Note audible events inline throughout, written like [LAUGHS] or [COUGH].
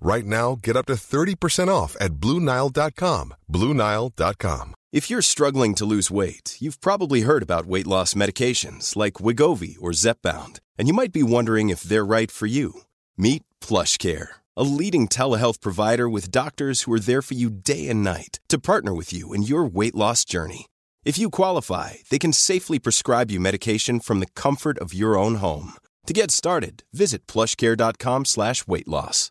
Right now, get up to 30% off at BlueNile.com. BlueNile.com. If you're struggling to lose weight, you've probably heard about weight loss medications like Wigovi or Zepbound, and you might be wondering if they're right for you. Meet PlushCare, a leading telehealth provider with doctors who are there for you day and night to partner with you in your weight loss journey. If you qualify, they can safely prescribe you medication from the comfort of your own home. To get started, visit plushcare.com slash weight loss.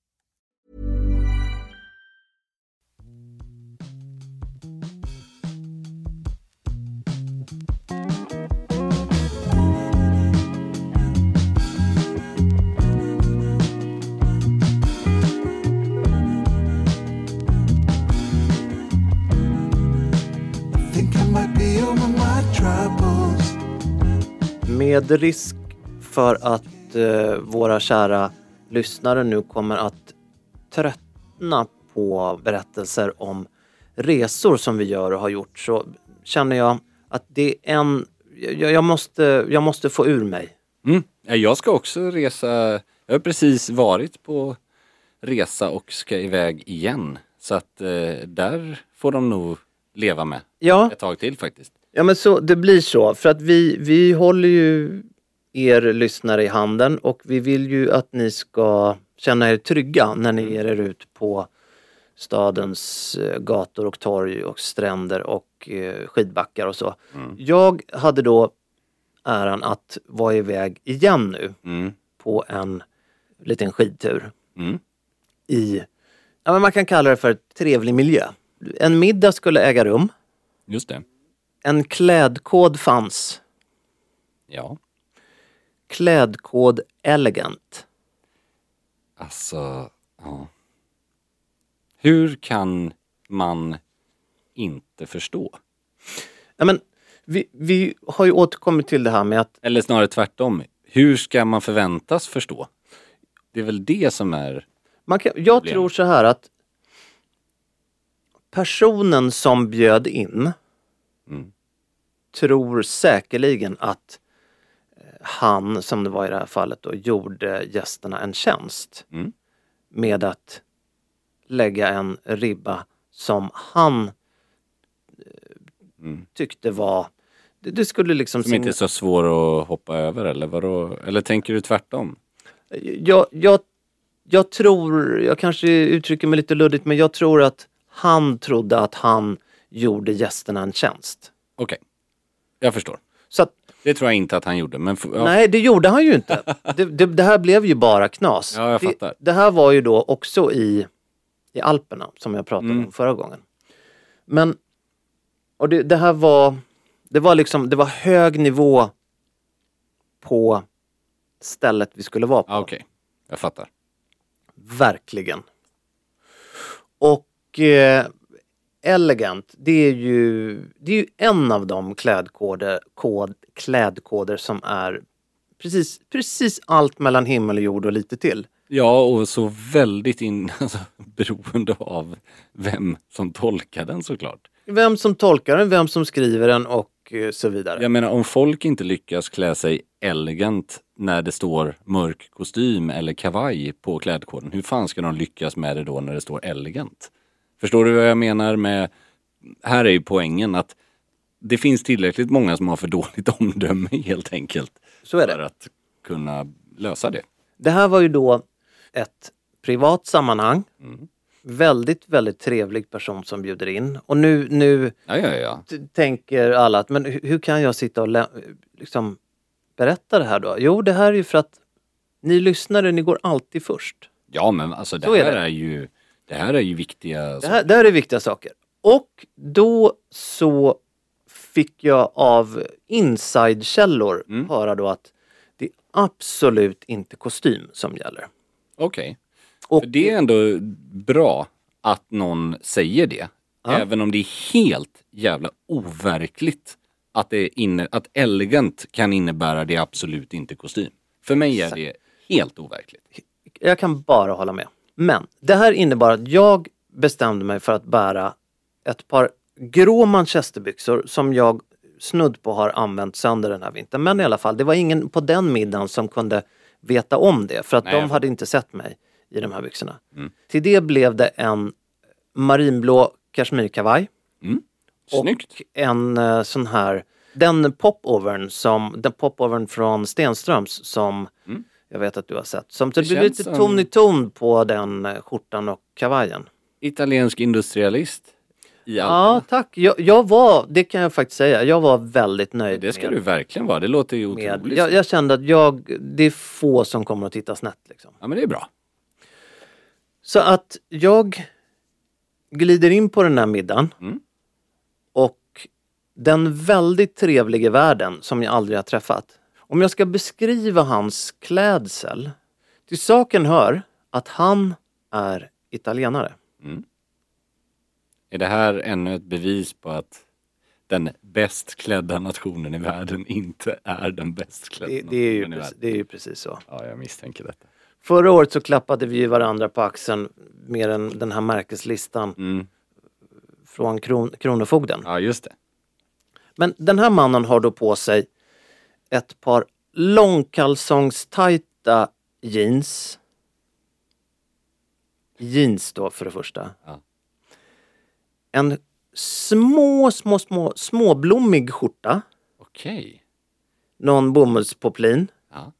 Med risk för att eh, våra kära lyssnare nu kommer att tröttna på berättelser om resor som vi gör och har gjort så känner jag att det är en... Jag, jag, måste, jag måste få ur mig. Mm. Ja, Jag ska också resa. Jag har precis varit på resa och ska iväg igen. Så att eh, där får de nog leva med Ja, ett tag till faktiskt. Ja men så, det blir så. För att vi, vi håller ju er lyssnare i handen och vi vill ju att ni ska känna er trygga när ni ger er ut på stadens eh, gator och torg och stränder och eh, skidbackar och så. Jag hade då äran att vara iväg igen nu Mm. på en liten skidtur Mm. i, ja men man kan kalla det för trevlig miljö. En middag skulle äga rum. Just det. En klädkod fanns. Ja. Klädkod elegant. Alltså, ja. Hur kan man inte förstå? Ja, men vi, vi har ju återkommit till det här med att Eller snarare tvärtom. Hur ska man förväntas förstå? Det är väl det som är... man kan, jag Problem. tror så här att personen som bjöd in Mm. tror säkerligen att eh, han, som det var i det här fallet då, gjorde gästerna en tjänst Mm. med att lägga en ribba som han eh, Mm. tyckte var det, det skulle liksom Som inte är så svår att hoppa över eller vadå? Eller tänker du tvärtom? jag, jag, jag tror, jag kanske uttrycker mig lite luddigt, men jag tror att han trodde att han gjorde gästerna en tjänst. Okej. Jag förstår. Så att, Det tror jag inte att han gjorde. Men f- ja. nej, det gjorde han ju inte. [LAUGHS] Det, det, det här blev ju bara knas. Ja, jag det, fattar. det här var ju då också i, i Alperna, som jag pratade Mm. om förra gången. Men, och det, det här var, det var liksom, det var hög nivå på stället vi skulle vara på. Ja, Okej, jag fattar. Verkligen. Och eh, elegant, det är ju, det är ju en av de klädkoder, kod, klädkoder som är precis, precis allt mellan himmel och jord och lite till. Ja, och så väldigt in, [LAUGHS] alltså, beroende av vem som tolkar den såklart. Vem som tolkar den, vem som skriver den och eh, så vidare. Jag menar om folk inte lyckas klä sig elegant när det står mörk kostym eller kavaj på klädkoden, hur fan ska de lyckas med det då när det står elegant? Förstår du vad jag menar med, här är ju poängen att det finns tillräckligt många som har för dåligt [LAUGHS] omdöme helt enkelt. Så är För det. att kunna lösa det. Det här var ju då ett privat sammanhang. Mm. Väldigt, väldigt trevlig person som bjuder in. Och nu, nu Ja, ja, ja. tänker alla att men hur, kan jag sitta och liksom berätta det här då? Jo, det här är ju för att ni lyssnare, ni går alltid först. Ja, men alltså det är här det. är ju, det här är ju viktiga Det här, det här är viktiga saker. Och då så fick jag av inside-källor Mm. höra då att det är absolut inte kostym som gäller. Okej. För det är ändå bra att någon säger det. Ja. Även om det är helt jävla overkligt att, det inne, att elegant kan innebära det absolut inte kostym. För mig är det helt overkligt. jag kan bara hålla med. Men det här innebar att jag bestämde mig för att bära ett par grå manchesterbyxor som jag snudd på har använt sönder den här vintern. Men i alla fall, det var ingen på den middagen som kunde veta om det för att Nej, de hade inte sett mig i de här byxorna. Mm. Till det blev det en marinblå kashmirkavaj Snyggt. och en eh, sån här, den popovern som, den popovern från Stenströms som Mm. Jag vet att du har sett. Som det Det blir lite ton i ton på den eh, skjortan och kavajen. Italiensk industrialist. I Ja, tack. Jag, jag var, det kan jag faktiskt säga, jag var väldigt nöjd Det ska med, du verkligen vara. Det låter ju med otroligt. jag, jag kände att jag, det är få som kommer att titta snett liksom. Ja, men det är bra. Så att jag glider in på den här middagen Mm. och den väldigt trevlige värden som jag aldrig har träffat. Om jag ska beskriva hans klädsel. Till saken hör att han är italienare. Är det här ännu ett bevis på att den bäst klädda nationen i världen inte är den bäst klädda Det, det, är, ju, precis- det är ju precis så. Ja, jag misstänker detta. Förra året så klappade vi varandra på axeln med den, den här märkeslistan Mm. från kron, Kronofogden. Ja, just det. Men den här mannen har då på sig ett par långkalsongstajta jeans. Jeans då för det första. Ja. En små, små, små, småblommig skjorta. Okej. Någon bomullspoplin. Ja.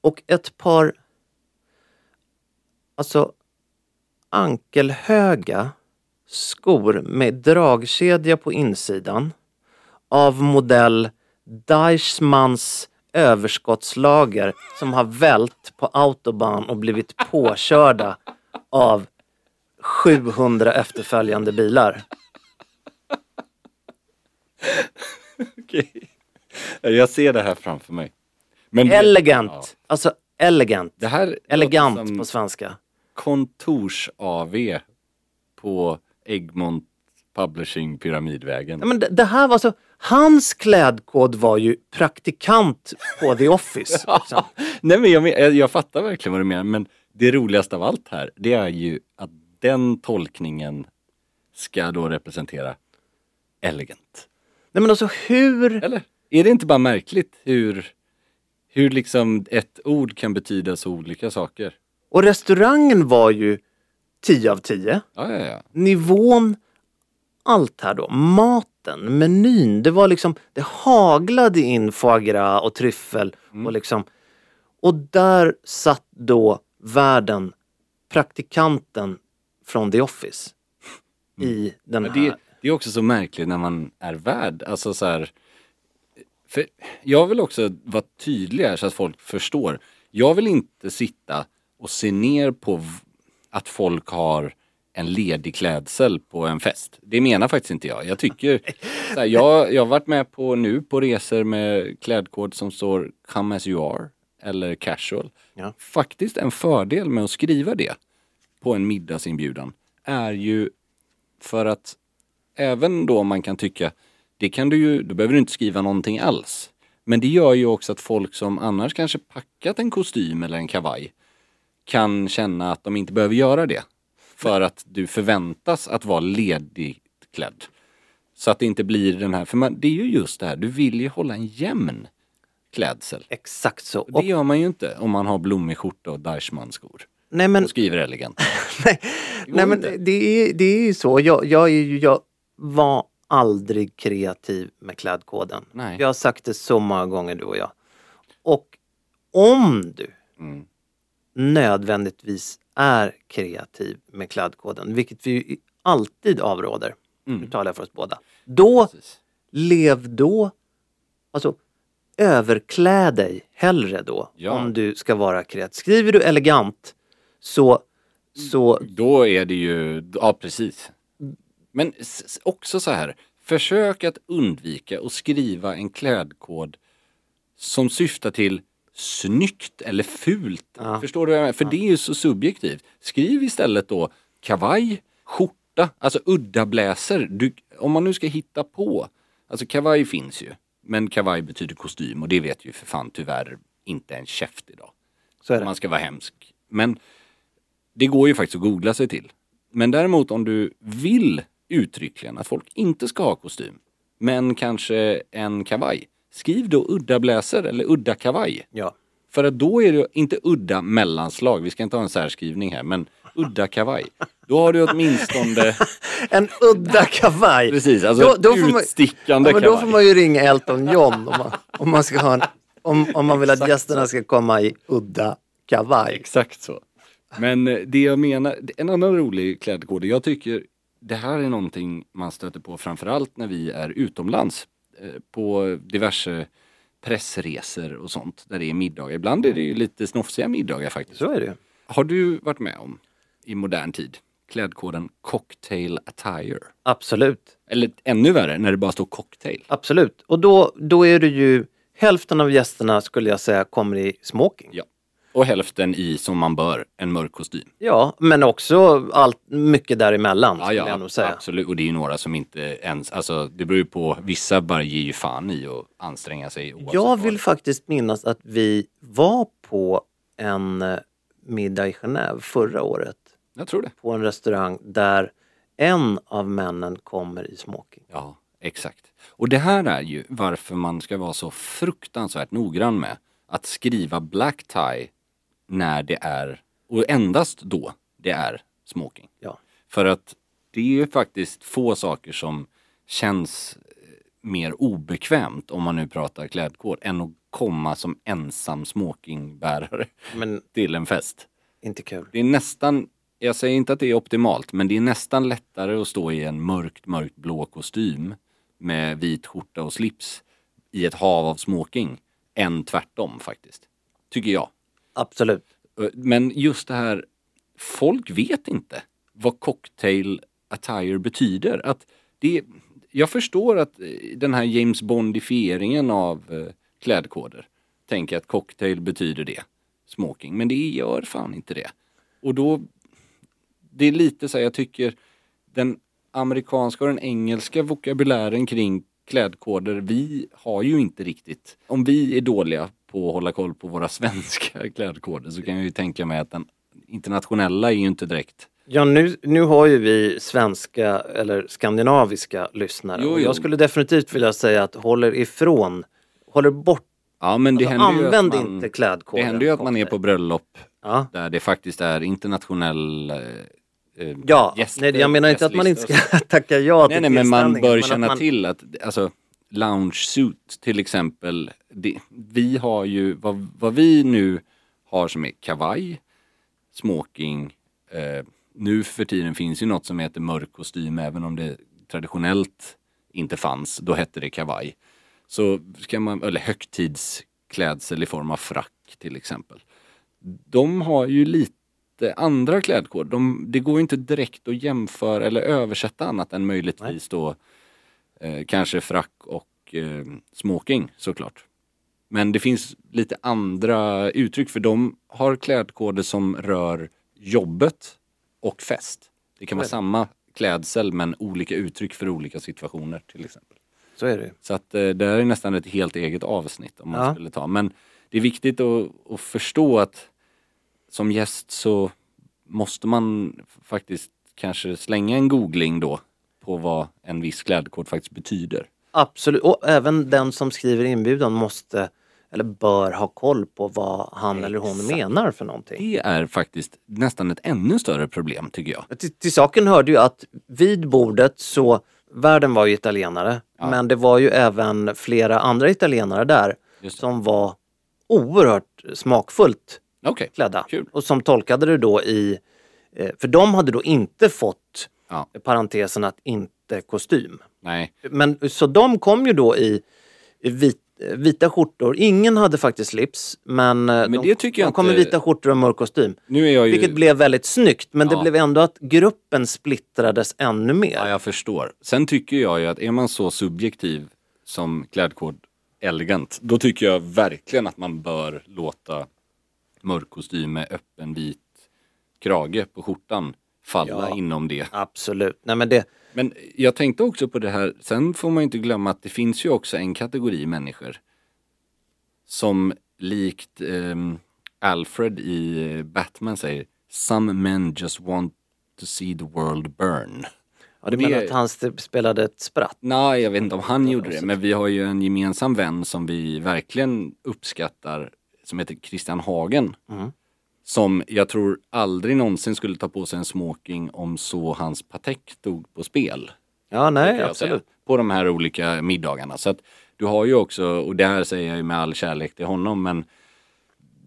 Och ett par alltså ankelhöga skor med dragkedja på insidan av modell Deichmanns överskottslager som har vält på autobahn och blivit påkörda av 700 efterföljande bilar. Okej. Jag ser det här framför mig. Men Elegant! Ja. Alltså elegant. Det här låter Elegant som på svenska. kontors-AV på Egmont Publishing Pyramidvägen. Ja, men det, det här var så, hans klädkod var ju praktikant på The Office. [LAUGHS] Liksom. Nej men jag, jag, fattar verkligen vad du menar men det roligaste av allt här det är ju att den tolkningen ska då representera elegant. Nej men alltså hur, Eller? Är det inte bara märkligt hur, hur liksom ett ord kan betyda så olika saker? och restaurangen var ju 10 av 10. Ja, ja, ja. Nivån, allt här då, maten, menyn, det var liksom, det haglade in foie gras och tryffel och liksom. Och där satt då värden, praktikanten från The Office i den här. det, det är också så märkligt när man är värd. Alltså så här, för jag vill också vara tydlig här så att folk förstår. Jag vill inte sitta och se ner på att folk har en ledig klädsel på en fest. Det menar faktiskt inte jag. Jag tycker, här, jag, jag har varit med på nu på resor med klädkod som står come as you are eller casual. Ja. Faktiskt en fördel med att skriva det på en middagsinbjudan är ju för att även då man kan tycka, det kan du ju, då behöver du inte skriva någonting alls. Men det gör ju också att folk som annars kanske packat en kostym eller en kavaj kan känna att de inte behöver göra det. För att du förväntas att vara ledigt klädd. Så att det inte blir den här, för man, det är ju just det här, du vill ju hålla en jämn klädsel. Exakt så. Och det gör man ju inte om man har blommig skjorta och Deichmann-skor. nej men Och skriver elegant. [LAUGHS] Nej, nej men det är, det är ju så. Jag, jag, är ju, jag var aldrig kreativ med klädkoden. Nej. Jag har sagt det så många gånger du och jag. Och om du Mm. Nödvändigtvis är kreativ med klädkoden, vilket vi ju alltid avråder. Nu talar jag för oss båda. Då, Precis. lev då, alltså överklä dig hellre då Ja. om du ska vara kreativ. Skriver du elegant så, så Då är det ju, ja precis. Men också så här, försök att undvika att skriva en klädkod som syftar till snyggt eller fult. Ja. Förstår du vad jag menar? För det är ju så subjektivt. Skriv istället då kavaj, skjorta, alltså udda bläser. Du, om man nu ska hitta på, alltså kavaj finns ju, men kavaj betyder kostym och det vet ju för fan tyvärr inte en käft idag. så är det. man ska vara hemsk. Men det går ju faktiskt att googla sig till. Men däremot om du vill uttryckligen att folk inte ska ha kostym, men kanske en kavaj. Skriv då udda bläser eller udda kavaj. Ja. För att då är det inte udda mellanslag, vi ska inte ha en särskrivning här, men udda kavaj. Då har du åtminstone, [LAUGHS] En udda kavaj. precis, alltså utstickande ja, men Då får man ju ringa Elton John om man, om man, ska ha en, om, om man vill att gästerna ska komma i udda kavaj. Exakt så. Men eh, det jag menar, en annan rolig klädkod, jag tycker det här är någonting man stöter på framförallt när vi är utomlands. Eh, På diverse pressresor och sånt där det är middagar. Ibland är det ju lite snofsiga middagar faktiskt. Så är det. Har du varit med om i modern tid klädkoden cocktail attire? Absolut. Eller ännu värre när det bara står cocktail. Absolut. Och då, då är det ju hälften av gästerna skulle jag säga kommer i smoking. Ja. Och hälften i, som man bör, en mörk kostym. Ja, men också allt, mycket däremellan Ja, skulle ja jag nog säga. absolut. Och det är ju några som inte ens, alltså det beror ju på, vissa bara ger ju fan i att anstränga sig Jag vill faktiskt minnas att vi var på en eh, middag i Genève förra året Jag tror det. på en restaurang där en av männen kommer i smoking. Ja, exakt. Och det här är ju varför man ska vara så fruktansvärt noggrann med att skriva black tie när det är, och endast då det är smoking. Ja. För att det är ju faktiskt få saker som känns eh, mer obekvämt om man nu pratar klädkod än att komma som ensam smokingbärare Men [LAUGHS] till en fest. inte kul. Det är nästan, jag säger inte att det är optimalt, men det är nästan lättare att stå i en mörkt, mörkt blå kostym med vit skjorta och slips i ett hav av smoking än tvärtom faktiskt. Tycker jag. Absolut. Eh, men just det här, folk vet inte vad cocktail attire betyder. Att det, jag förstår att eh, den här James Bondifieringen av eh, klädkoder tänker att cocktail betyder det, smoking, men det gör fan inte det. Och då, det är lite så här, jag tycker den amerikanska och den engelska vokabulären kring klädkoder, vi har ju inte riktigt, om vi är dåliga på att hålla koll på våra [LAUGHS] svenska klädkoder så kan jag ju tänka mig att den internationella är ju inte direkt Ja, nu, nu har ju vi svenska eller skandinaviska lyssnare. Jo, och jo. jag skulle definitivt vilja säga att håller ifrån, håller bort, Ja men det alltså, händer ju använd att man, inte Det klädkoden. händer ju att man är på bröllop Ja, där det faktiskt är internationell eh, ja. gäster- nej, jag menar inte att man inte ska [LAUGHS] tacka ja till Nej, nej, men man bör känna man- till att, alltså, lounge suit till exempel, det, vi har ju, vad, vad vi nu har som är kavaj, smoking, eh, nu för tiden finns ju något som heter mörk kostym, även om det traditionellt inte fanns, då hette det kavaj. Så ska man, eller högtidsklädsel i form av frack till exempel. De har ju lite andra klädkod. De, det går inte direkt att jämföra eller översätta annat än möjligtvis då eh, kanske frack och eh, smoking såklart. Men det finns lite andra uttryck för de har klädkoder som rör jobbet och fest. Det kan vara samma klädsel men olika uttryck för olika situationer till exempel. Så är det. Så att eh, det här är nästan ett helt eget avsnitt om man Ja. skulle ta. Men det är viktigt att, att förstå att som gäst så måste man faktiskt kanske slänga en googling då på vad en viss klädkod faktiskt betyder. Absolut, och även den som skriver inbjudan måste eller bör ha koll på vad han eller hon Exakt. menar för någonting. Det är faktiskt nästan ett ännu större problem tycker jag. Till, till saken hörde ju att vid bordet så, världen var ju italienare, Ja. men det var ju även flera andra italienare där som var oerhört smakfullt Okej, klädda. kul. Och som tolkade det då i, eh, för de hade då inte fått Ja. parentesen att inte kostym. Nej, Men så de kom ju då i i vit, vita skjortor. Ingen hade faktiskt slips men, eh, de, det tycker jag de kom i inte- vita skjortor och mörk kostym. nu är jag ju... Vilket blev väldigt snyggt men det Ja. blev ändå att gruppen splittrades ännu mer. Ja, jag förstår. Sen tycker jag ju att är man så subjektiv som klädkod elegant, då tycker jag verkligen att man bör låta mörk kostym med öppen vit krage på skjortan falla Ja. inom det. Absolut. Nej, men det, Men jag tänkte också på det här, sen får man inte glömma att det finns ju också en kategori människor som likt ehm, Alfred i eh, Batman säger Some men just want to see the world burn. ja, du Det- menar att han spelade ett spratt? Nej, jag vet inte om han gjorde det, men vi har ju en gemensam vän som vi verkligen uppskattar som heter Christian Hagen. Mm. Som jag tror aldrig någonsin skulle ta på sig en smoking om så hans Patek stod på spel. Ja, nej, säga, absolut. På de här olika middagarna. Så att du har ju också, och det här säger jag ju med all kärlek till honom, men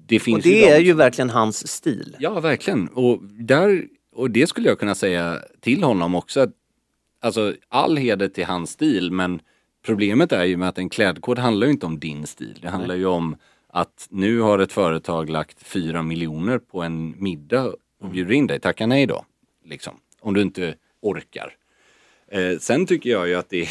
det finns Och det ju de är ju verkligen hans stil. Ja, verkligen. Och, där, och det skulle jag kunna säga till honom också. Att, alltså, all heder till hans stil, men problemet är ju med att en klädkod handlar ju inte om din stil. Det handlar ju om att nu har ett företag lagt fyra miljoner på en middag och bjuder in dig. Tacka nej då. Liksom. Om du inte orkar. Eh, sen tycker jag ju att det,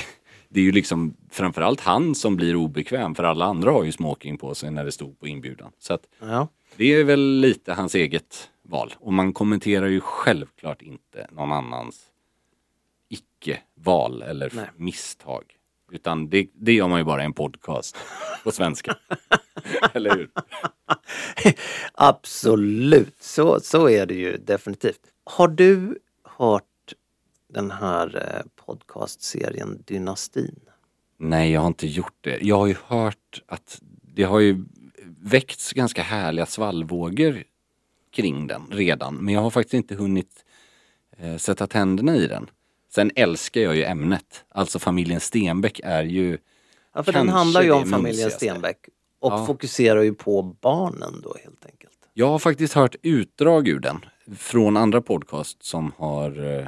det är ju liksom framförallt han som blir obekväm för alla andra har ju smoking på sig när det stod på inbjudan. Så att Ja. det är väl lite hans eget val. Och man kommenterar ju självklart inte någon annans icke-val eller Nej. misstag. Utan det, det gör man ju bara i en podcast på svenska. [LAUGHS] eller hur? Absolut, så, så är det ju definitivt. Har du hört den här eh, podcastserien Dynastin? Nej, jag har inte gjort det. Jag har ju hört att det har ju väckts ganska härliga svallvågor kring den redan. Men jag har faktiskt inte hunnit eh, sätta tänderna i den. Sen älskar jag ju ämnet. Alltså familjen Stenbeck är ju Ja, för den handlar ju om familjen. Stenbeck och Ja. fokuserar ju på barnen då helt enkelt. Jag har faktiskt hört utdrag ur den från andra podcast som har, eh,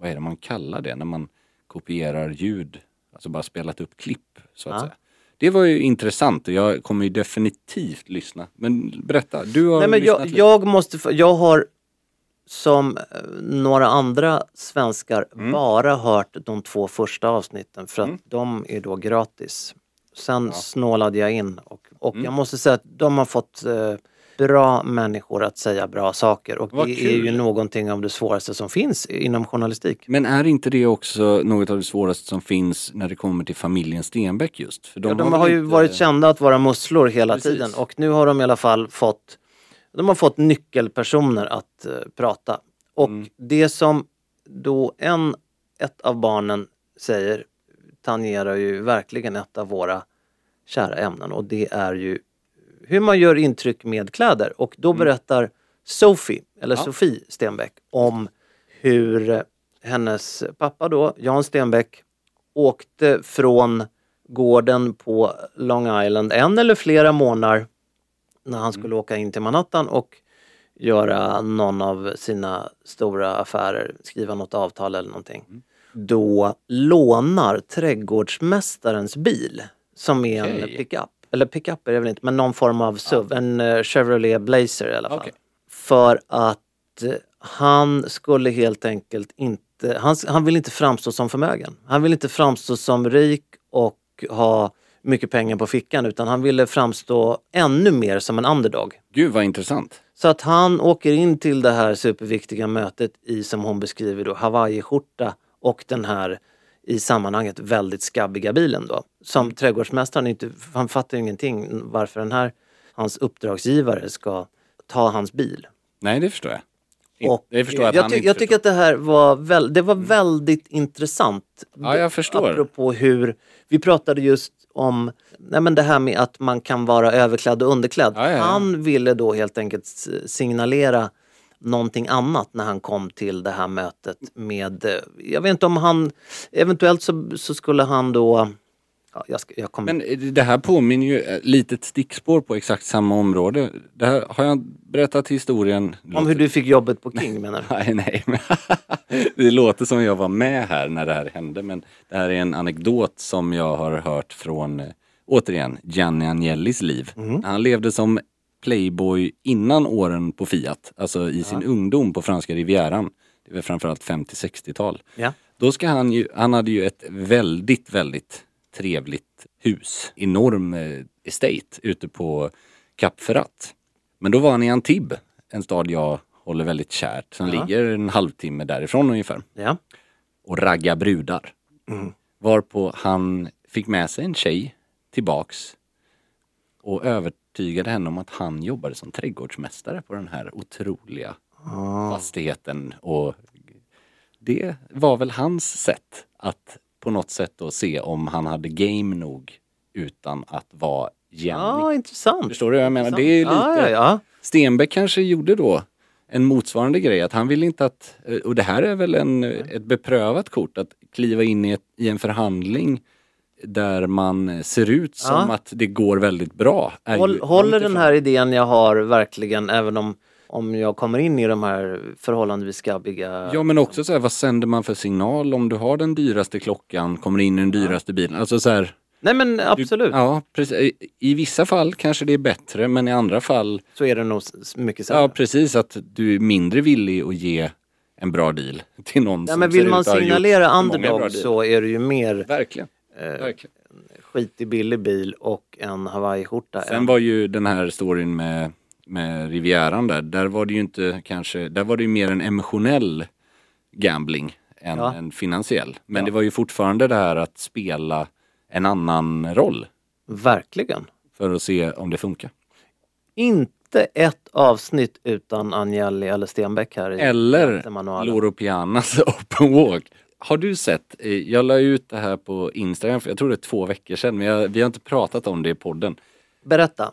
vad är det man kallar det, när man kopierar ljud, alltså bara spelat upp klipp så att Ja. säga. Det var ju intressant och jag kommer ju definitivt lyssna. Men berätta, du har Nej, men lyssnat jag, lite. jag måste, jag har som eh, några andra svenskar Mm. bara hört de två första avsnitten för att de är då gratis. Sen snålade jag in och, och Mm. jag måste säga att de har fått eh, bra människor att säga bra saker och Vad det är kul. ju någonting av det svåraste som finns inom journalistik. Men är inte det också något av det svåraste som finns när det kommer till familjen Stenbeck just? För De, ja, de väl har ju inte- varit kända att vara musslor hela Precis. tiden och nu har de i alla fall fått de har fått nyckelpersoner att eh, prata. Och Mm. det som då en, ett av barnen säger tangerar ju verkligen ett av våra kära ämnen och det är ju hur man gör intryck med kläder. Och då berättar Sophie, eller Mm. Ja. Sofie Stenbeck, om hur hennes pappa då, Jan Stenbeck, åkte från gården på Long Island en eller flera månader när han skulle åka in till Manhattan och göra någon av sina stora affärer, skriva något avtal eller någonting. Då lånar trädgårdsmästarens bil som är en Okej. pickup. Eller pickup är det väl inte, men någon form av SUV. En eh, Chevrolet Blazer i alla fall. Okej. För att eh, han skulle helt enkelt inte, han, han vill inte framstå som förmögen. Han vill inte framstå som rik och ha mycket pengar på fickan utan han ville framstå ännu mer som en underdog. Gud vad intressant. Så att han åker in till det här superviktiga mötet i, som hon beskriver då, hawaiiskjorta och den här i sammanhanget väldigt skabbiga bilen då. Som trädgårdsmästaren inte, han fattar ingenting varför den här, hans uppdragsgivare ska ta hans bil. Nej, det förstår jag. Och det förstår jag att jag, ty- jag tycker att det här var, väl, det var väldigt intressant. Ja, jag förstår. Apropå hur, vi pratade just om nej men det här med att man kan vara överklädd och underklädd. Ja, ja, ja. Han ville då helt enkelt signalera någonting annat när han kom till det här mötet med, eh, jag vet inte om han, eventuellt så, så skulle han då jag, ska, jag kommer... Men eh, det här påminner ju ett litet stickspår på exakt samma område. Det här, har jag berättat historien? Om hur du fick jobbet på King menar du? [LAUGHS] Nej, nej. men [LAUGHS] det låter som jag var med här när det här hände men det här är en anekdot som jag har hört från, eh, återigen, Gianni Agnellis liv. Han levde som playboy innan åren på Fiat, alltså i sin ungdom på franska rivieran. Det var framförallt 50-60-tal. Ja. Då ska han ju, han hade ju ett väldigt, väldigt trevligt hus. Enorm eh, estate ute på Cap Ferrat. Men då var han i Antibes, en stad jag håller väldigt kärt, som ligger en halvtimme därifrån ungefär. Ja. Och ragga brudar. Varpå han fick med sig en tjej tillbaks och övertygade henne om att han jobbade som trädgårdsmästare på den här otroliga fastigheten. Och det var väl hans sätt att på något sätt då se om han hade game nog utan att vara Jenny. ja, intressant. Förstår du vad jag menar? Det är lite... Ja, ja. Stenbeck kanske gjorde då en motsvarande grej att han vill inte att, och det här är väl en, ett beprövat kort, att kliva in i, ett, i en förhandling där man ser ut som Ja. att det går väldigt bra. Håll, håller den här idén jag har verkligen, även om, om jag kommer in i de här förhållandevis skabbiga... Ja men också så här, vad sänder man för signal om du har den dyraste klockan, kommer in i den dyraste bilen. Alltså så här, Nej men du, absolut, Ja, precis. I- vissa fall kanske det är bättre men i andra fall, så är det nog mycket sämre. ja precis att du är mindre villig att ge en bra deal [LAUGHS] till någon Nej, som men vill man signalera underdog så är det ju mer Verkligen. eh, Verkligen. skitig billig bil och en hawaiiskjorta. Sen var ju den här storyn med, med Rivieran där, där var det ju inte kanske, där var det ju mer en emotionell gambling än Ja. en finansiell. Men Ja. det var ju fortfarande det här att spela en annan roll Verkligen. för att se om det funkar. Inte ett avsnitt utan Agnelli eller Stenbeck här i Eller. Loro Pianas [LAUGHS] Open Walk. Har du sett, eh, jag la ut det här på Instagram för jag tror det är två veckor sedan men jag, vi har inte pratat om det i podden. Berätta.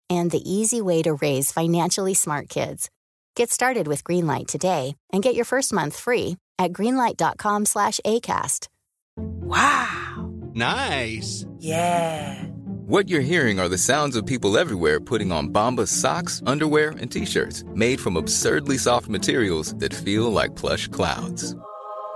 and the easy way to raise financially smart kids. Get started with Greenlight today and get your first month free at greenlight.com slash ACAST. Wow! Nice. Yeah. What you're hearing are the sounds of people everywhere putting on Bombas socks, underwear, and t-shirts made from absurdly soft materials that feel like plush clouds.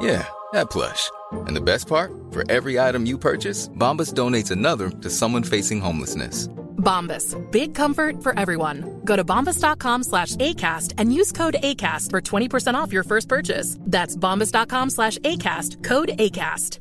Yeah, that plush. And the best part? For every item you purchase, Bombas donates another to someone facing homelessness. Bombas. Big comfort for everyone. Go to bombas.com slash ACAST and use code ACAST for 20% off your first purchase. That's bombas.com slash ACAST. Code ACAST.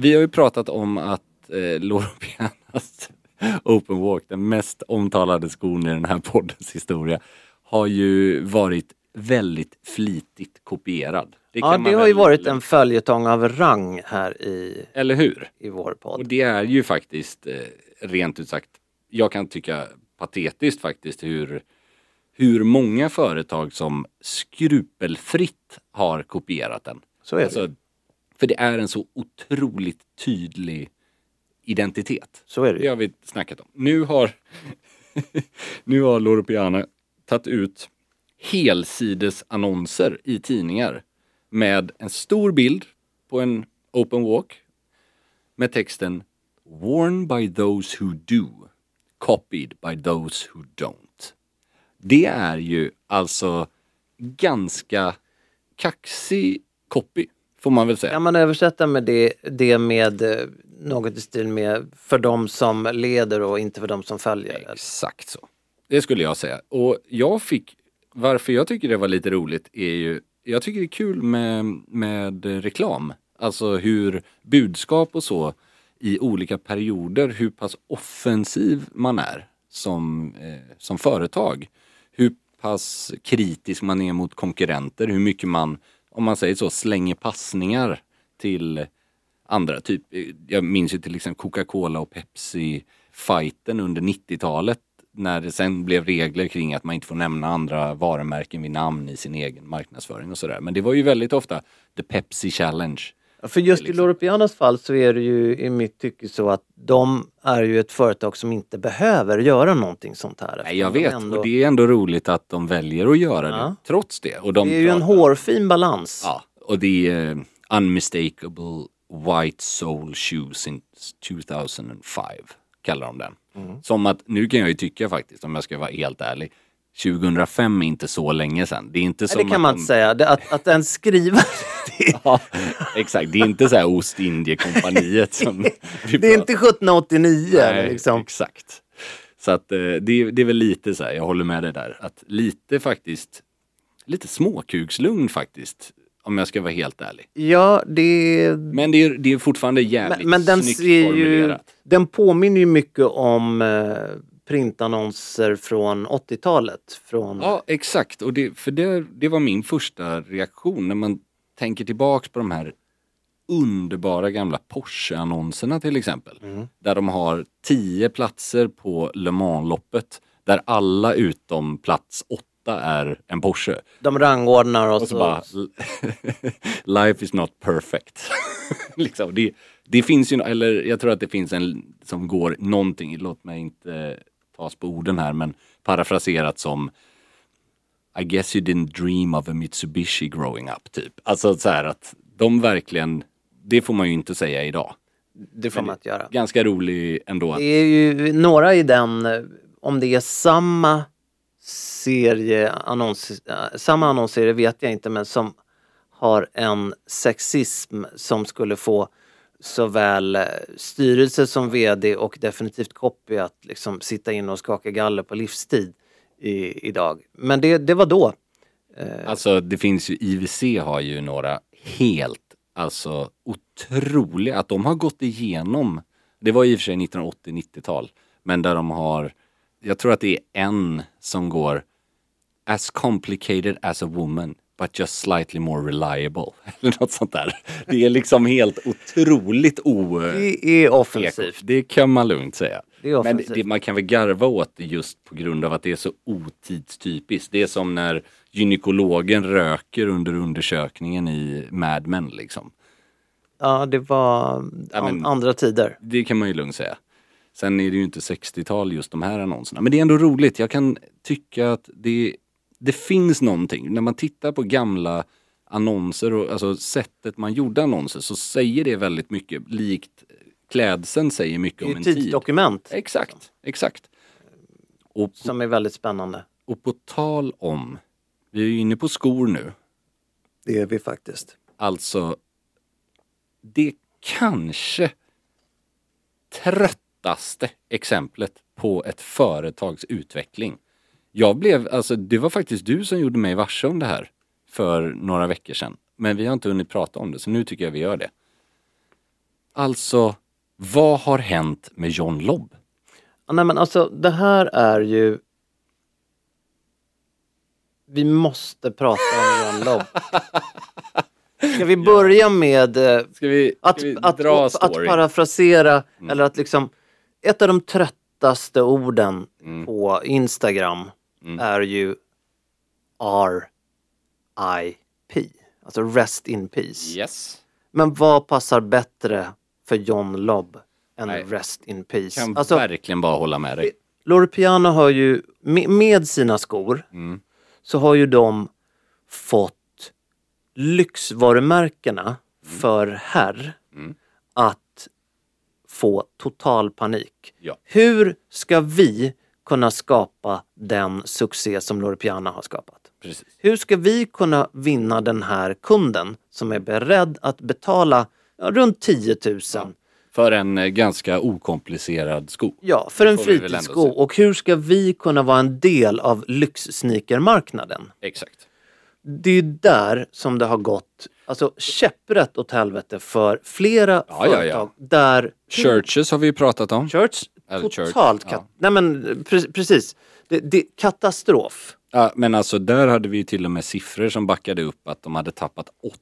Vi har ju pratat om att eh, Loro Pianas [LAUGHS] Open Walk, den mest omtalade skon i den här poddens historia, har ju varit väldigt flitigt kopierad. Det Ja, det har ju varit en följetong av rang här i, Eller hur? i vår Och podd. det är ju faktiskt eh, rent ut sagt, jag kan tycka patetiskt faktiskt hur, hur många företag som skrupelfritt har kopierat den. Så är det. Alltså, för det är en så otroligt tydlig identitet. Så är det Det har vi snackat om. Nu har, [LAUGHS] nu har Loro Piana tagit ut helsidesannonser i tidningar med en stor bild på en open walk med texten Worn by those who do, copied by those who don't. Det är ju alltså ganska kaxig copy, får man väl säga. Kan man översätta med det, det med eh, något i stil med för de som leder och inte för de som följer? Exakt så. Det skulle jag säga. Och jag fick, varför jag tycker det var lite roligt är ju, jag tycker det är kul med, med reklam. Alltså hur budskap och så i olika perioder, hur pass offensiv man är som, eh, som företag. Hur pass kritisk man är mot konkurrenter, hur mycket man, om man säger så, slänger passningar till andra. Typ, eh, jag minns ju till exempel Coca-Cola och Pepsi-fighten under 90-talet när det sen blev regler kring att man inte får nämna andra varumärken vid namn i sin egen marknadsföring och sådär. Men det var ju väldigt ofta the Pepsi Challenge. Ja, För just liksom- i Loro Pianos fall så är det ju i mitt tycke så att de är ju ett företag som inte behöver göra någonting sånt här. Nej, jag vet ändå- och det är ändå roligt att de väljer att göra Ja. det trots det. Och de det är ju en hårfin balans. Ja, och det är eh, unmistakable white soul shoes since 2005 kallar de den. Mm. Som att, nu kan jag ju tycka faktiskt, om jag ska vara helt ärlig, 2005 är inte så länge sedan. Det är inte Nej, som det kan att man de... inte säga. Det, att, att en skrivare... [LAUGHS] Ja, exakt, det är inte så här Ostindiekompaniet som [LAUGHS] det är inte 1789 Nej, liksom. exakt. Så att eh, det, är- det är väl lite så här, jag håller med dig där, att lite faktiskt, lite småkukslugn faktiskt, om jag ska vara helt ärlig. Ja, det... Men det är, det är fortfarande jävligt Men, men den snyggt ser ju... Den påminner ju mycket om eh, printannonser från 80-talet. Från... Ja, exakt. Och det, för det, det var min första reaktion när man tänker tillbaks på de här underbara gamla Porsche-annonserna till exempel. Mm. Där de har tio platser på Le Mans-loppet. Där alla utom plats åtta är en Porsche. De rangordnar och, Och så bara, [LAUGHS] life is not perfect. [LAUGHS] liksom, det, det finns ju, eller jag tror att det finns en som går någonting, låt mig inte tas på orden här, men parafraserat som I guess you didn't dream of a Mitsubishi growing up, typ. Alltså så här att de verkligen, det får man ju inte säga idag. Det får man inte göra. Ganska rolig ändå. Att, Det är ju några i den, om det är samma serie, annons, eh, samma annonsserie vet jag inte, men som har en sexism som skulle få såväl eh, styrelse som vd och definitivt copy att liksom sitta in och skaka galler på livstid i, idag. Men det, det var då. Eh. Alltså det finns ju, IWC har ju några helt, alltså otroliga, att de har gått igenom, det var i och för sig 1980-90-tal, men där de har, jag tror att det är en som går as complicated as a woman but just slightly more reliable. [LAUGHS] Eller något sånt där. Det är liksom helt otroligt o... Det är offensivt. Det kan man lugnt säga. Det är Men det, man kan väl garva åt det just på grund av att det är så otidstypiskt. Det är som när gynekologen röker under undersökningen i Mad Men liksom. Ja, det var Ja, an, andra tider. Det kan man ju lugnt säga. Sen är det ju inte 60-tal just de här annonserna. Men det är ändå roligt. Jag kan tycka att det, det finns någonting. När man tittar på gamla annonser och alltså sättet man gjorde annonser så säger det väldigt mycket. Likt klädseln säger mycket Det om är en ett tid. tidsdokument Exakt, exakt. Och, som är väldigt spännande. och på tal om, vi är ju inne på skor nu. Det är vi faktiskt. Alltså, det kanske tröttaste exemplet på ett företags utveckling. Jag blev, alltså det var faktiskt du som gjorde mig varse om det här för några veckor sedan. Men vi har inte hunnit prata om det, så nu tycker jag vi gör det. Alltså, vad har hänt med John Lobb? Nej men alltså det här är ju... Vi måste prata om John Lobb. [LAUGHS] Ska vi börja med eh, Ska vi, ska att, vi att, att, att parafrasera eller att liksom ett av de tröttaste orden Mm. på Instagram är ju RIP. Alltså rest in peace. Yes. Men vad passar bättre för John Lobb än Nej. rest in peace? Kan Alltså, verkligen bara hålla med dig. Loro Piana har ju, med, sina skor, Mm. så har ju de fått lyxvarumärkena för herr Mm. att få total panik. Ja. Hur ska vi kunna skapa den succé som Loro Piana har skapat? Precis. Hur ska vi kunna vinna den här kunden som är beredd att betala ja, runt 10 000 För en eh, ganska okomplicerad sko. Ja, för en fritidssko. Och hur ska vi kunna vara en del av lyxsneakermarknaden? Exakt. Det är ju där som det har gått alltså käpprätt åt helvete för flera Ja, ja, ja. företag där Churches har vi ju pratat om. Church Eller totalt Church, kat- Nej men pre- precis. Det, det, katastrof. Ja, men alltså där hade vi ju till och med siffror som backade upp att de hade tappat 80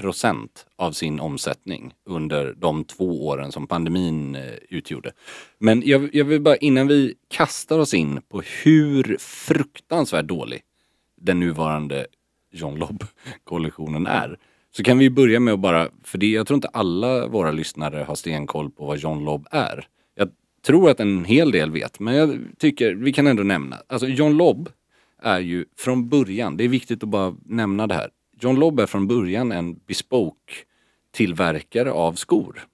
procent av sin omsättning under de två åren som pandemin eh, utgjorde. Men jag, jag vill bara innan vi kastar oss in på hur fruktansvärt dålig den nuvarande John Lobb-kollektionen är. Så kan vi börja med att bara, för det, jag tror inte alla våra lyssnare har stenkoll på vad John Lobb är. Jag tror att en hel del vet, men jag tycker vi kan ändå nämna. Alltså John Lobb är ju från början, det är viktigt att bara nämna det här. John Lobb är från början en bespoke tillverkare av skor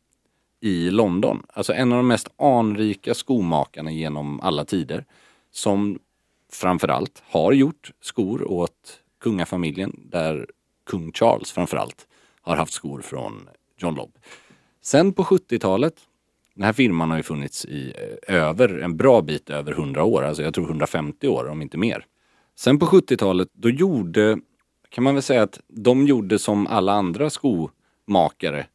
i London. Alltså en av de mest anrika skomakarna genom alla tider. Som framförallt har gjort skor åt kungafamiljen där kung Charles framförallt har haft skor från John Lobb. Sen på 70-talet, den här firman har ju funnits i eh, över, en bra bit över 100 år, alltså jag tror 150 år om inte mer. Sen på 70-talet, då gjorde, kan man väl säga att de gjorde som alla andra skomakare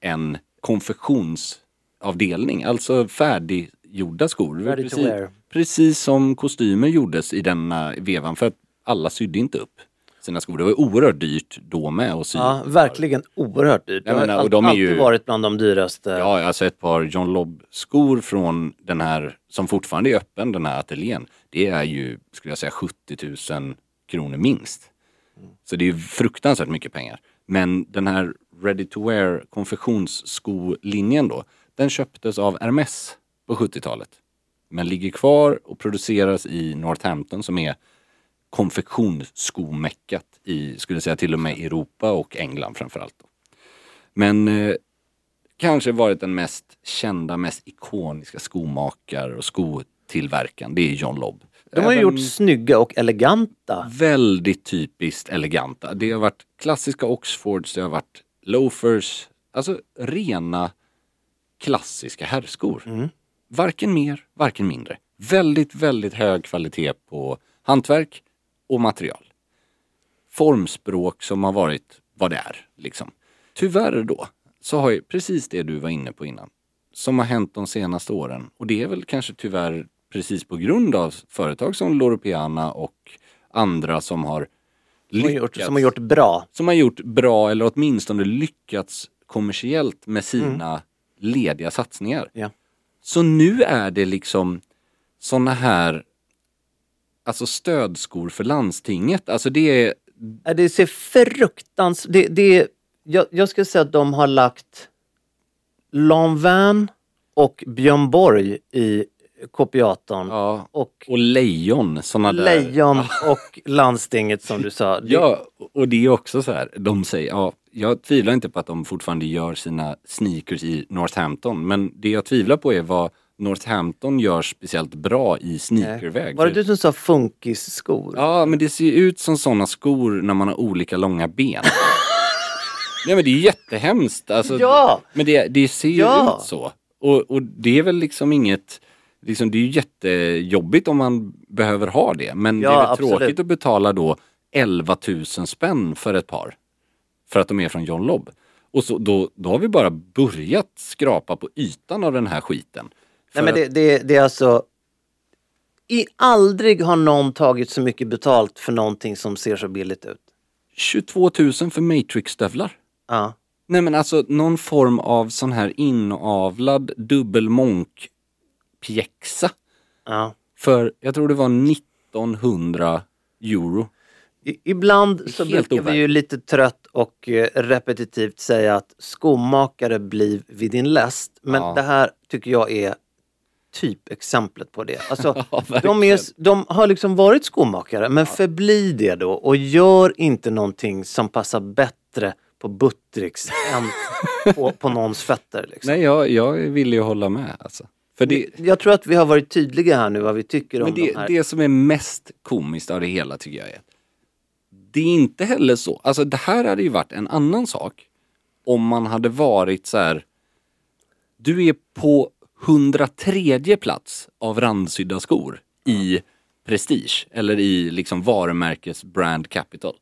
en konfektionsavdelning, alltså färdiggjorda skor. Ready precis, precis som kostymer gjordes i denna vevan för att alla sydde inte upp sina skor. Det var oerhört dyrt då med att sy. Ja, verkligen oerhört dyrt. Det har menar, och de alltid ju- varit bland de dyraste. Ja, alltså ett par John Lobb-skor från den här, som fortfarande är öppen, den här ateljén. Det är ju, skulle jag säga, 70 000 kronor minst. Så det är ju fruktansvärt mycket pengar. Men den här ready to wear konfektionsskolinjen då, den köptes av Hermes på 70-talet. Men ligger kvar och produceras i Northampton som är konfektionsskomeckat i, skulle säga, till och med Europa och England framförallt. Då. Men eh, kanske varit den mest kända, mest ikoniska skomakare och skotillverkaren, det är John Lobb. De har ju Även gjort snygga och eleganta. Väldigt typiskt eleganta. Det har varit klassiska Oxfords, det har varit loafers, alltså rena klassiska herrskor. Varken mer, varken mindre. Väldigt, väldigt hög kvalitet på hantverk och material. Formspråk som har varit vad det är, liksom. Tyvärr då, så har ju precis det du var inne på innan, som har hänt de senaste åren, och det är väl kanske tyvärr precis på grund av företag som Loro Piana och andra som har Som har, gjort, lyckats som har gjort bra. som har gjort bra eller åtminstone lyckats kommersiellt med sina lediga satsningar. Ja. Så nu är det liksom såna här alltså stödskor för landstinget. Alltså det är Det ser fruktans... Det, det, jag, jag skulle säga att de har lagt Lanvin och Björn Borg i kopiatorn. ja, Och och lejon, såna där. Lejon och landstinget som du sa. [LAUGHS] Det- Ja, och det är också så här, de säger, ja, jag tvivlar inte på att de fortfarande gör sina sneakers i Northampton, men det jag tvivlar på är vad Northampton gör speciellt bra i sneakerväg. Var det du som sa funkisskor? Ja, men det ser ut som sådana skor när man har olika långa ben. [LAUGHS] Nej men det är jättehemskt. Alltså, Ja! Men det, det ser ju Ja! ut så. Och, och det är väl liksom inget, liksom, det är ju jättejobbigt om man behöver ha det. Men Ja, det är väl absolut. tråkigt att betala då 11 000 spänn för ett par. För att de är från John Lobb. Och så, då, då har vi bara börjat skrapa på ytan av den här skiten. Nej men det, det, det är alltså... I, aldrig har någon tagit så mycket betalt för någonting som ser så billigt ut. 22 000 för Matrix-stövlar. Ja. Nej men alltså någon form av sån här inavlad dubbelmonk pjäxa ja. för, jag tror det var 1900 euro. I, ibland så brukar vi ju lite trött och eh, repetitivt säga att skomakare blir vid din läst. Men Ja. det här tycker jag är typexemplet på det. [LAUGHS] Alltså, Ja, de, är, de har liksom varit skomakare men förbli det då och gör inte någonting som passar bättre på Buttricks än [LAUGHS] på, på någons fötter. Liksom. Nej, jag, jag vill ju hålla med alltså. För det, Jag tror att vi har varit tydliga här nu vad vi tycker om Men det, de här. det som är mest komiskt av det hela tycker jag är det är inte heller så, alltså det här hade ju varit en annan sak om man hade varit så här. Du är på 103 plats av randsydda skor i prestige eller i liksom varumärkes brand capital.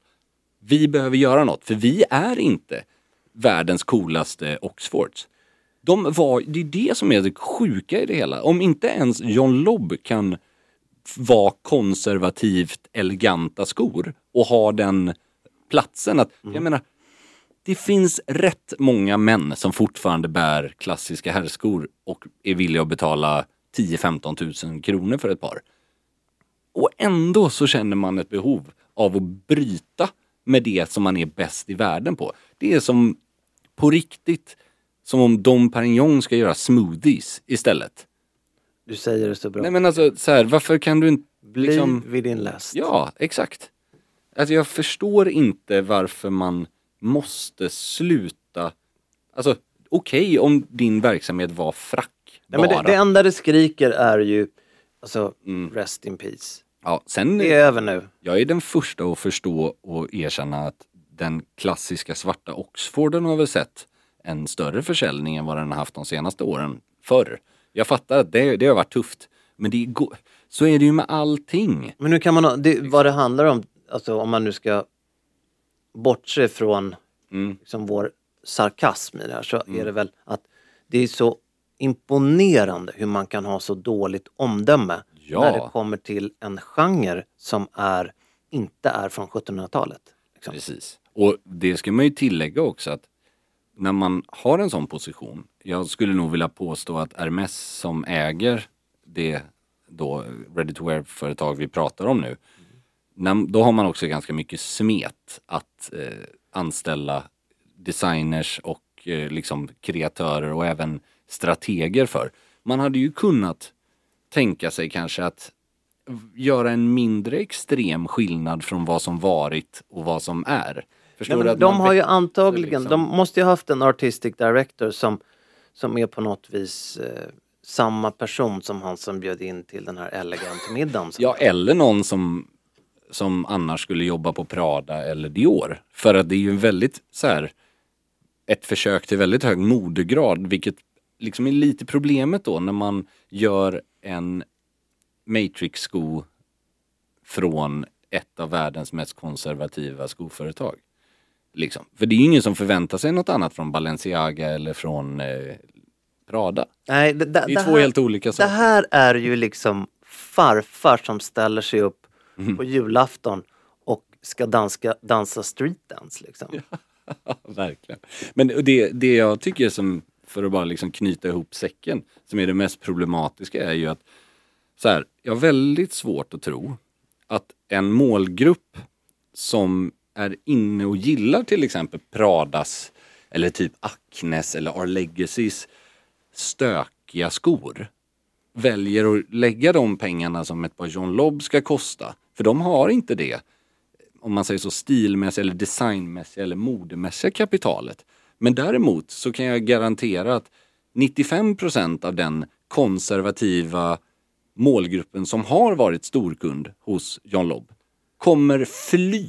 Vi behöver göra något för vi är inte världens coolaste Oxfords. De var, det är det som är det sjuka i det hela. Om inte ens John Lobb kan vara konservativt eleganta skor och ha den platsen att, jag menar, det finns rätt många män som fortfarande bär klassiska herrskor och är villiga att betala 10-15 tusen kronor för ett par. Och ändå så känner man ett behov av att bryta med det som man är bäst i världen på. Det är som på riktigt som om Dom Perignon ska göra smoothies istället. Du säger det så bra. Nej men alltså så här, varför kan du inte Bli liksom... vid din läst. Ja, exakt. Alltså jag förstår inte varför man måste sluta. Alltså okej om din verksamhet var frack Nej, men det, det enda det skriker är ju, alltså, Mm. rest in peace. Ja, sen, Det är över nu. jag är den första att förstå och erkänna att den klassiska svarta Oxforden har väl sett en större försäljning än vad den har haft de senaste åren förr. Jag fattar att det, det har varit tufft. Men det går, så är det ju med allting. Men nu kan man, det, vad det handlar om, alltså om man nu ska bortse från Mm. liksom vår sarkasm i det här så är det väl att det är så imponerande hur man kan ha så dåligt omdöme Ja. när det kommer till en genre som är, inte är från 1700-talet. Liksom. Precis. Och det ska man ju tillägga också att när man har en sån position, jag skulle nog vilja påstå att Hermes som äger det då ready to wear-företag vi pratar om nu, då har man också ganska mycket smet att eh, anställa designers och eh, liksom kreatörer och även strateger för. Man hade ju kunnat tänka sig kanske att göra en mindre extrem skillnad från vad som varit och vad som är. Förstår Nej, du? Att de har ju antagligen, liksom. de måste ju ha haft en artistic director som, som är på något vis eh, samma person som han som bjöd in till den här elegant middagen. Ja, eller någon som, som annars skulle jobba på Prada eller Dior. För att det är ju väldigt så här ett försök till väldigt hög modegrad, vilket liksom är lite problemet då när man gör en Matrix-sko från ett av världens mest konservativa skoföretag. Liksom. För det är ju ingen som förväntar sig något annat från Balenciaga eller från eh, Prada. Nej, det, det, Det är två här, helt olika Det saker. här är ju liksom farfar som ställer sig upp Mm. på julafton och ska danska, dansa streetdance liksom. [LAUGHS] Verkligen. Men det, det jag tycker som, för att bara liksom knyta ihop säcken, som är det mest problematiska är ju att så här, jag har väldigt svårt att tro att en målgrupp som är inne och gillar till exempel Pradas eller typ Acnes eller Our Legacys stökiga skor väljer att lägga de pengarna som ett par John Lobb ska kosta. För de har inte det om man säger så stilmässiga eller designmässiga eller modemässiga kapitalet. Men däremot så kan jag garantera att 95% av den konservativa målgruppen som har varit storkund hos John Lobb kommer fly.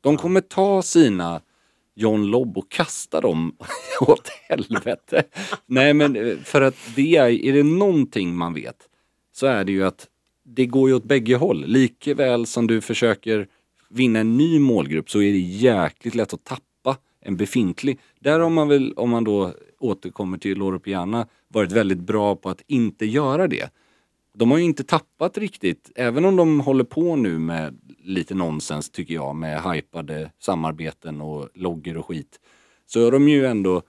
De kommer ta sina John Lobb och kasta dem [LAUGHS] åt helvete. Nej men eh, för att det är, är det någonting man vet så är det ju att det går ju åt bägge håll. Likaväl som du försöker vinna en ny målgrupp så är det jäkligt lätt att tappa en befintlig. Där har man väl, om man då återkommer till Loro Piana, varit väldigt bra på att inte göra det. De har ju inte tappat riktigt, även om de håller på nu med lite nonsens tycker jag, med hypade samarbeten och loggor och skit. Så är de ju ändå,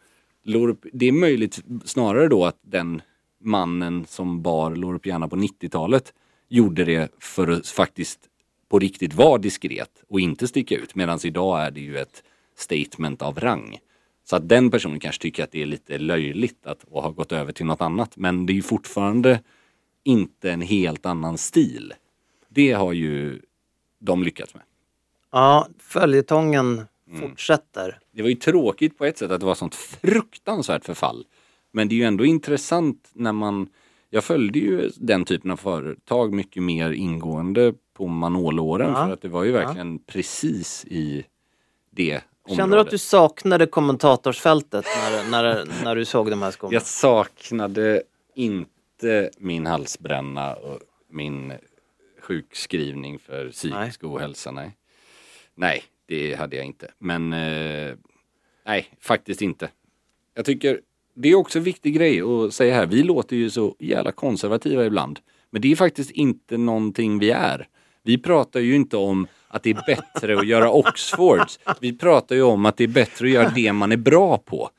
det är möjligt snarare då att den mannen som bar Loro Piana på 90-talet gjorde det för att faktiskt på riktigt vara diskret och inte sticka ut. Medan idag är det ju ett statement av rang. Så att den personen kanske tycker att det är lite löjligt att ha gått över till något annat. Men det är fortfarande inte en helt annan stil. Det har ju de lyckats med. Ja, följetongen fortsätter. Det var ju tråkigt på ett sätt att det var sånt fruktansvärt förfall. Men det är ju ändå intressant när man... Jag följde ju den typen av företag mycket mer ingående på Manolåren Ja. för att det var ju verkligen precis i det området. Kände du att du saknade kommentatorsfältet när, när, när du såg de här skorna? Jag saknade inte min halsbränna och min sjukskrivning för psykisk ohälsa. Nej. nej, det hade jag inte. Men eh, nej, faktiskt inte. Jag tycker det är också en viktig grej att säga här. Vi låter ju så jävla konservativa ibland. Men det är faktiskt inte någonting vi är. Vi pratar ju inte om att det är bättre att göra Oxfords. Vi pratar ju om att det är bättre att göra det man är bra på.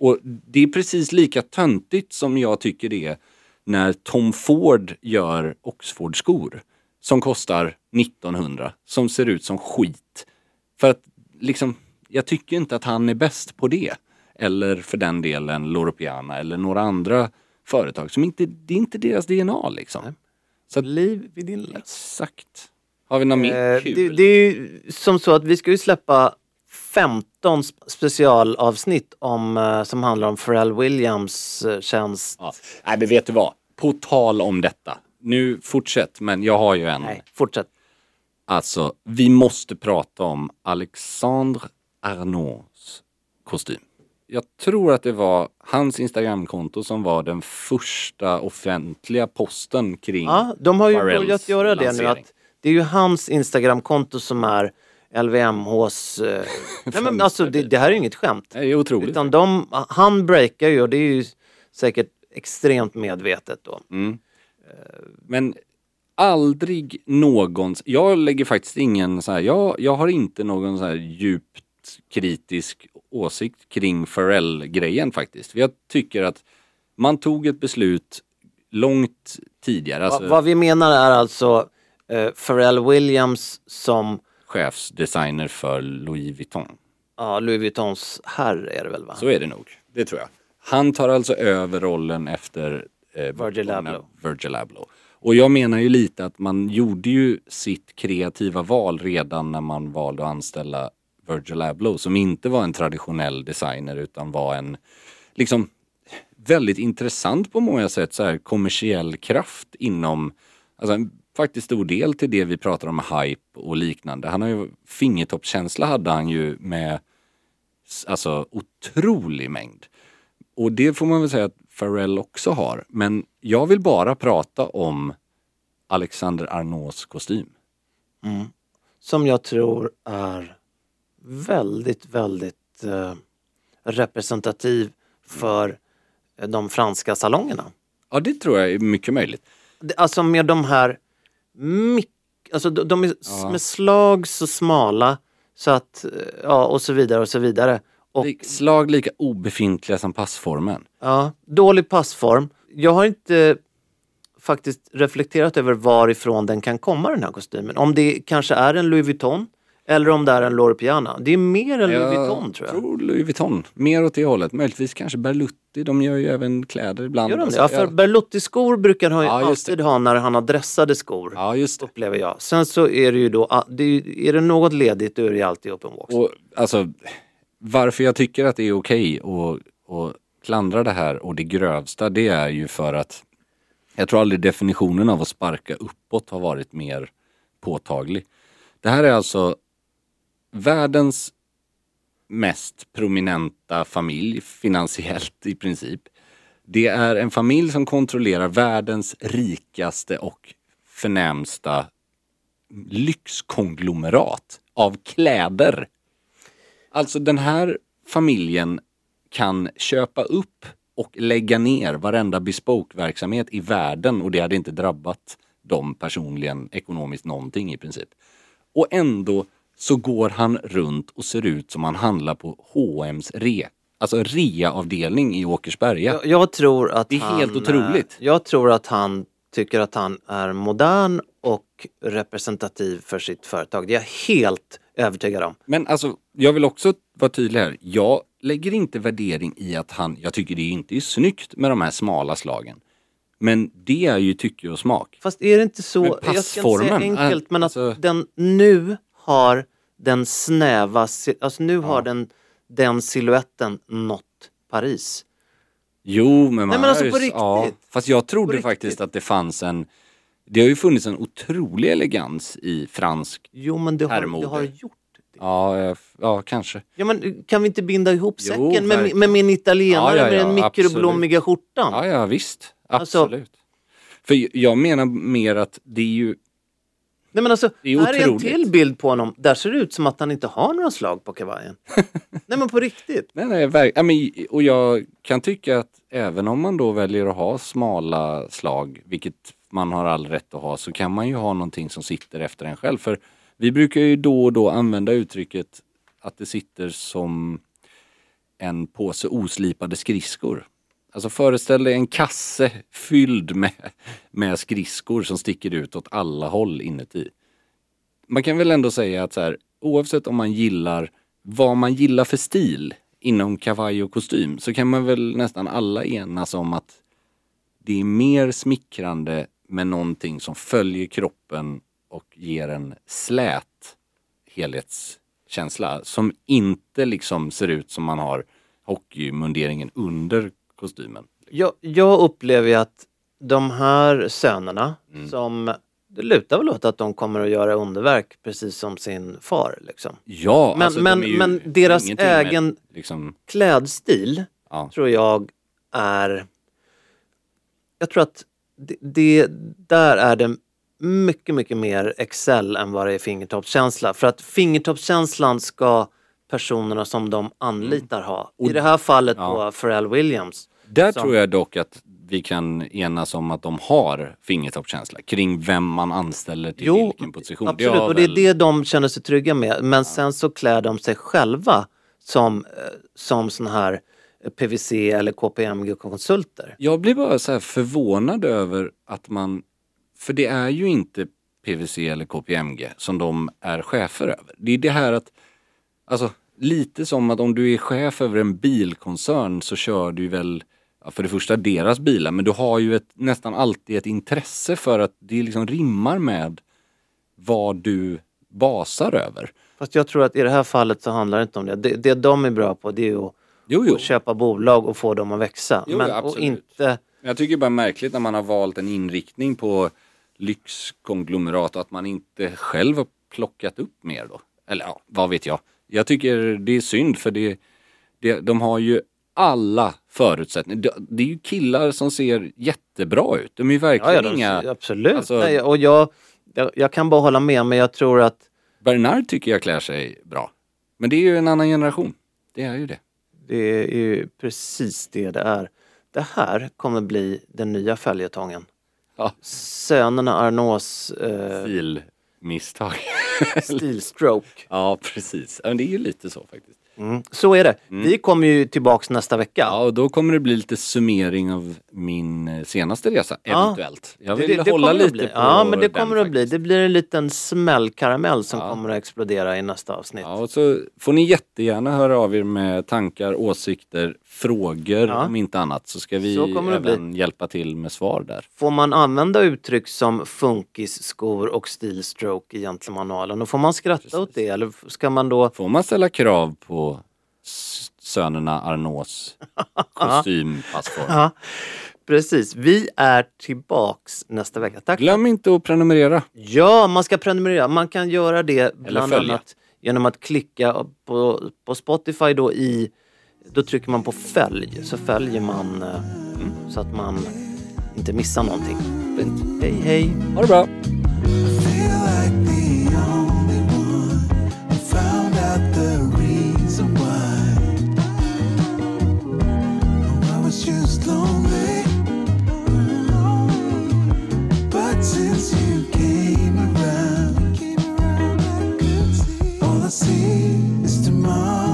Och det är precis lika töntigt som jag tycker det är när Tom Ford gör Oxford-skor som kostar 1900, som ser ut som skit. För att liksom, jag tycker inte att han är bäst på det. Eller för den delen Loro Piana eller några andra företag som inte, det är inte deras DNA liksom. Så att, Liv vid din läst. exakt. Har vi något mer Eh, kul? det, det är ju som så att vi ska ju släppa 15 sp- specialavsnitt om, eh, som handlar om Pharrell Williams eh, tjänst. Ja. Nej men vet du vad? På tal om detta. Nu fortsätt men jag har ju en. Nej, fortsätt. Alltså, vi måste prata om Alexandre Arnauds kostym. Jag tror att det var hans Instagramkonto som var den första offentliga posten kring Ja, de har ju Pharrells börjat göra det nu. Att det är ju hans Instagramkonto som är LVMHs... Eh, [LAUGHS] nej men alltså det, det här är ju inget skämt. Det är otroligt. Utan de, han breakar ju och det är ju säkert extremt medvetet då. Mm. Men aldrig någons... Jag lägger faktiskt ingen så här... Jag, jag har inte någon så här djupt kritisk åsikt kring Pharrell-grejen faktiskt. För Jag tycker att man tog ett beslut långt tidigare. Alltså Va, vad vi menar är alltså eh, Pharrell Williams som chefsdesigner för Louis Vuitton. ja, Louis Vuittons herr är det väl va? Så är det nog. Det tror jag. Han tar alltså över rollen efter eh, Virgil Abloh. Virgil Abloh. Och jag menar ju lite att man gjorde ju sitt kreativa val redan när man valde att anställa Virgil Abloh som inte var en traditionell designer utan var en liksom väldigt intressant på många sätt så här kommersiell kraft inom, alltså en faktiskt stor del till det vi pratar om hype och liknande. Han har ju, fingertoppskänsla hade han ju med alltså otrolig mängd. Och det får man väl säga att Pharrell också har. Men jag vill bara prata om Alexander Arnauds kostym. Mm. Som jag tror är väldigt, väldigt eh, representativ för de franska salongerna. Ja, det tror jag är mycket möjligt. Alltså med de här, alltså de, de är Ja. med slag så smala så att, eh, ja och så vidare och så vidare. Och Slag lika obefintliga som passformen. ja, dålig passform. Jag har inte faktiskt reflekterat över varifrån den kan komma den här kostymen. Om det kanske är en Louis Vuitton eller om det är en Loro Piana. Det är mer en Louis Vuitton tror jag. tror Louis Vuitton. Mer åt det hållet. Möjligtvis kanske Berluti. De gör ju även kläder ibland. Gör de det? Alltså, Ja, för Berluti-skor brukar han ju Ja, alltid ha när han har dressade skor. Ja, just det. Upplever jag. Sen så är det ju då, ah, det är, det något ledigt då är det ju alltid open walks. Och alltså, varför jag tycker att det är okej att att klandra det här och det grövsta, det är ju för att jag tror aldrig definitionen av att sparka uppåt har varit mer påtaglig. Det här är alltså världens mest prominenta familj, finansiellt i princip. Det är en familj som kontrollerar världens rikaste och förnämsta lyxkonglomerat av kläder. Alltså den här familjen kan köpa upp och lägga ner varenda bespoke-verksamhet i världen och det hade inte drabbat dem personligen ekonomiskt någonting i princip. Och ändå så går han runt och ser ut som han handlar på H&M's re. Alltså rea-avdelning i Åkersberga. Jag, jag tror att Det är han, helt otroligt. eh, Jag tror att han tycker att han är modern och representativ för sitt företag. Det är jag helt övertygad om. Men alltså, jag vill också vara tydlig här. Jag lägger inte värdering i att han, jag tycker det inte är snyggt med de här smala slagen. Men det är ju tycke och smak. Fast är det inte så, Men jag ska inte säga passformen, enkelt, äh, men att alltså- den nu har den snäva, alltså nu har den den siluetten nått Paris. Jo, men man men har alltså på riktigt. Ja, fast jag trodde faktiskt att det fanns en det har ju funnits en otrolig elegans i fransk Jo men det har, herrmode. det har gjort. Ja, eh, ja, kanske. Ja men kan vi inte binda ihop Jo, säcken med, med min italienare Ja, ja, med ja, den mikroblommiga skjortan? Ja, ja visst. Alltså- Absolut. För jag menar mer att det är ju Nej men alltså, Det är här är en till bild på honom. Där ser det ut som att han inte har några slag på kavajen. [LAUGHS] Nej men på riktigt. Nej, nej, verk- ja, men, och jag kan tycka att även om man då väljer att ha smala slag, vilket man har all rätt att ha, så kan man ju ha någonting som sitter efter en själv. För vi brukar ju då och då använda uttrycket att det sitter som en påse oslipade skridskor. Alltså föreställ dig en kasse fylld med, med skridskor som sticker ut åt alla håll inuti. Man kan väl ändå säga att så här, oavsett om man gillar vad man gillar för stil inom kavaj och kostym så kan man väl nästan alla enas om att det är mer smickrande med någonting som följer kroppen och ger en slät helhetskänsla som inte liksom ser ut som man har hockeymunderingen under kostymen. Jag, jag upplever ju att de här sönerna Mm. som det lutar väl åt att de kommer att göra underverk precis som sin far. Liksom. Ja, Men, alltså, men, de men deras ingenting med, egen liksom, klädstil ja. tror jag är... Jag tror att det, det, där är det mycket, mycket mer Excel än vad det är fingertoppskänsla. För att fingertoppskänslan ska personerna som de anlitar ha. I det här fallet Mm. Ja. på Pharrell Williams. Där som- tror jag dock att vi kan enas om att de har fingertoppskänsla kring vem man anställer till Jo, vilken position. absolut. har och det är väl- det de känner sig trygga med. Men sen så klär de sig själva som, eh, som såna här PVC eller KPMG-konsulter. Jag blir bara så här förvånad över att man, för det är ju inte PVC eller KPMG som de är chefer över. Det är det här att, alltså lite som att om du är chef över en bilkoncern så kör du väl, för det första deras bilar, men du har ju ett, nästan alltid ett intresse för att det liksom rimmar med vad du basar över. Fast jag tror att i det här fallet så handlar det inte om det. Det, det de är bra på det är att, Jo, jo. att köpa bolag och få dem att växa. Jo, men, ja, och absolut. inte... Jag tycker bara märkligt när man har valt en inriktning på lyxkonglomerat och att man inte själv har plockat upp mer då. Eller ja, vad vet jag. Jag tycker det är synd för det, det, de har ju alla förutsättningar. Det, är ju killar som ser jättebra ut. De är ju Ja, verkligen ja, de, inga... absolut. alltså- Nej, och jag, jag, jag kan bara hålla med men jag tror att Bernard tycker jag klär sig bra. Men det är ju en annan generation. Det är ju det. det är ju precis det det är. Det här kommer bli den nya följetongen. Ja. Sönerna Arnaus eh, Stilmisstag. [LAUGHS] [LAUGHS] stilstroke. ja, precis. Men det är ju lite så faktiskt. Mm. Så är det. Vi kommer ju tillbaks nästa vecka. Ja, och då kommer det bli lite summering av min eh, senaste resa, Ja. eventuellt. Jag Det- vill det, det hålla lite bli. på Ja, men det den kommer att bli. Det blir en liten smällkaramell som Ja. kommer att explodera i nästa avsnitt. Ja, och så får ni jättegärna höra av er med tankar, åsikter, frågor Ja. om inte annat så ska vi Så även hjälpa till med svar där. Får man använda uttryck som funkisskor och stilstroke egentligen manualen? Och får man skratta åt det eller ska man då... Får man ställa krav på sönerna Arnaus [LAUGHS] kostympassform? Ja, precis. Vi är tillbaks nästa vecka. Tack. Glöm inte att prenumerera. Ja, man ska prenumerera. Man kan göra det bland annat genom att klicka på, på Spotify då i... Då trycker man på följ så följer man eh, så att man inte missar någonting. Hej hej! Ha det bra! since you came around, all I see is tomorrow.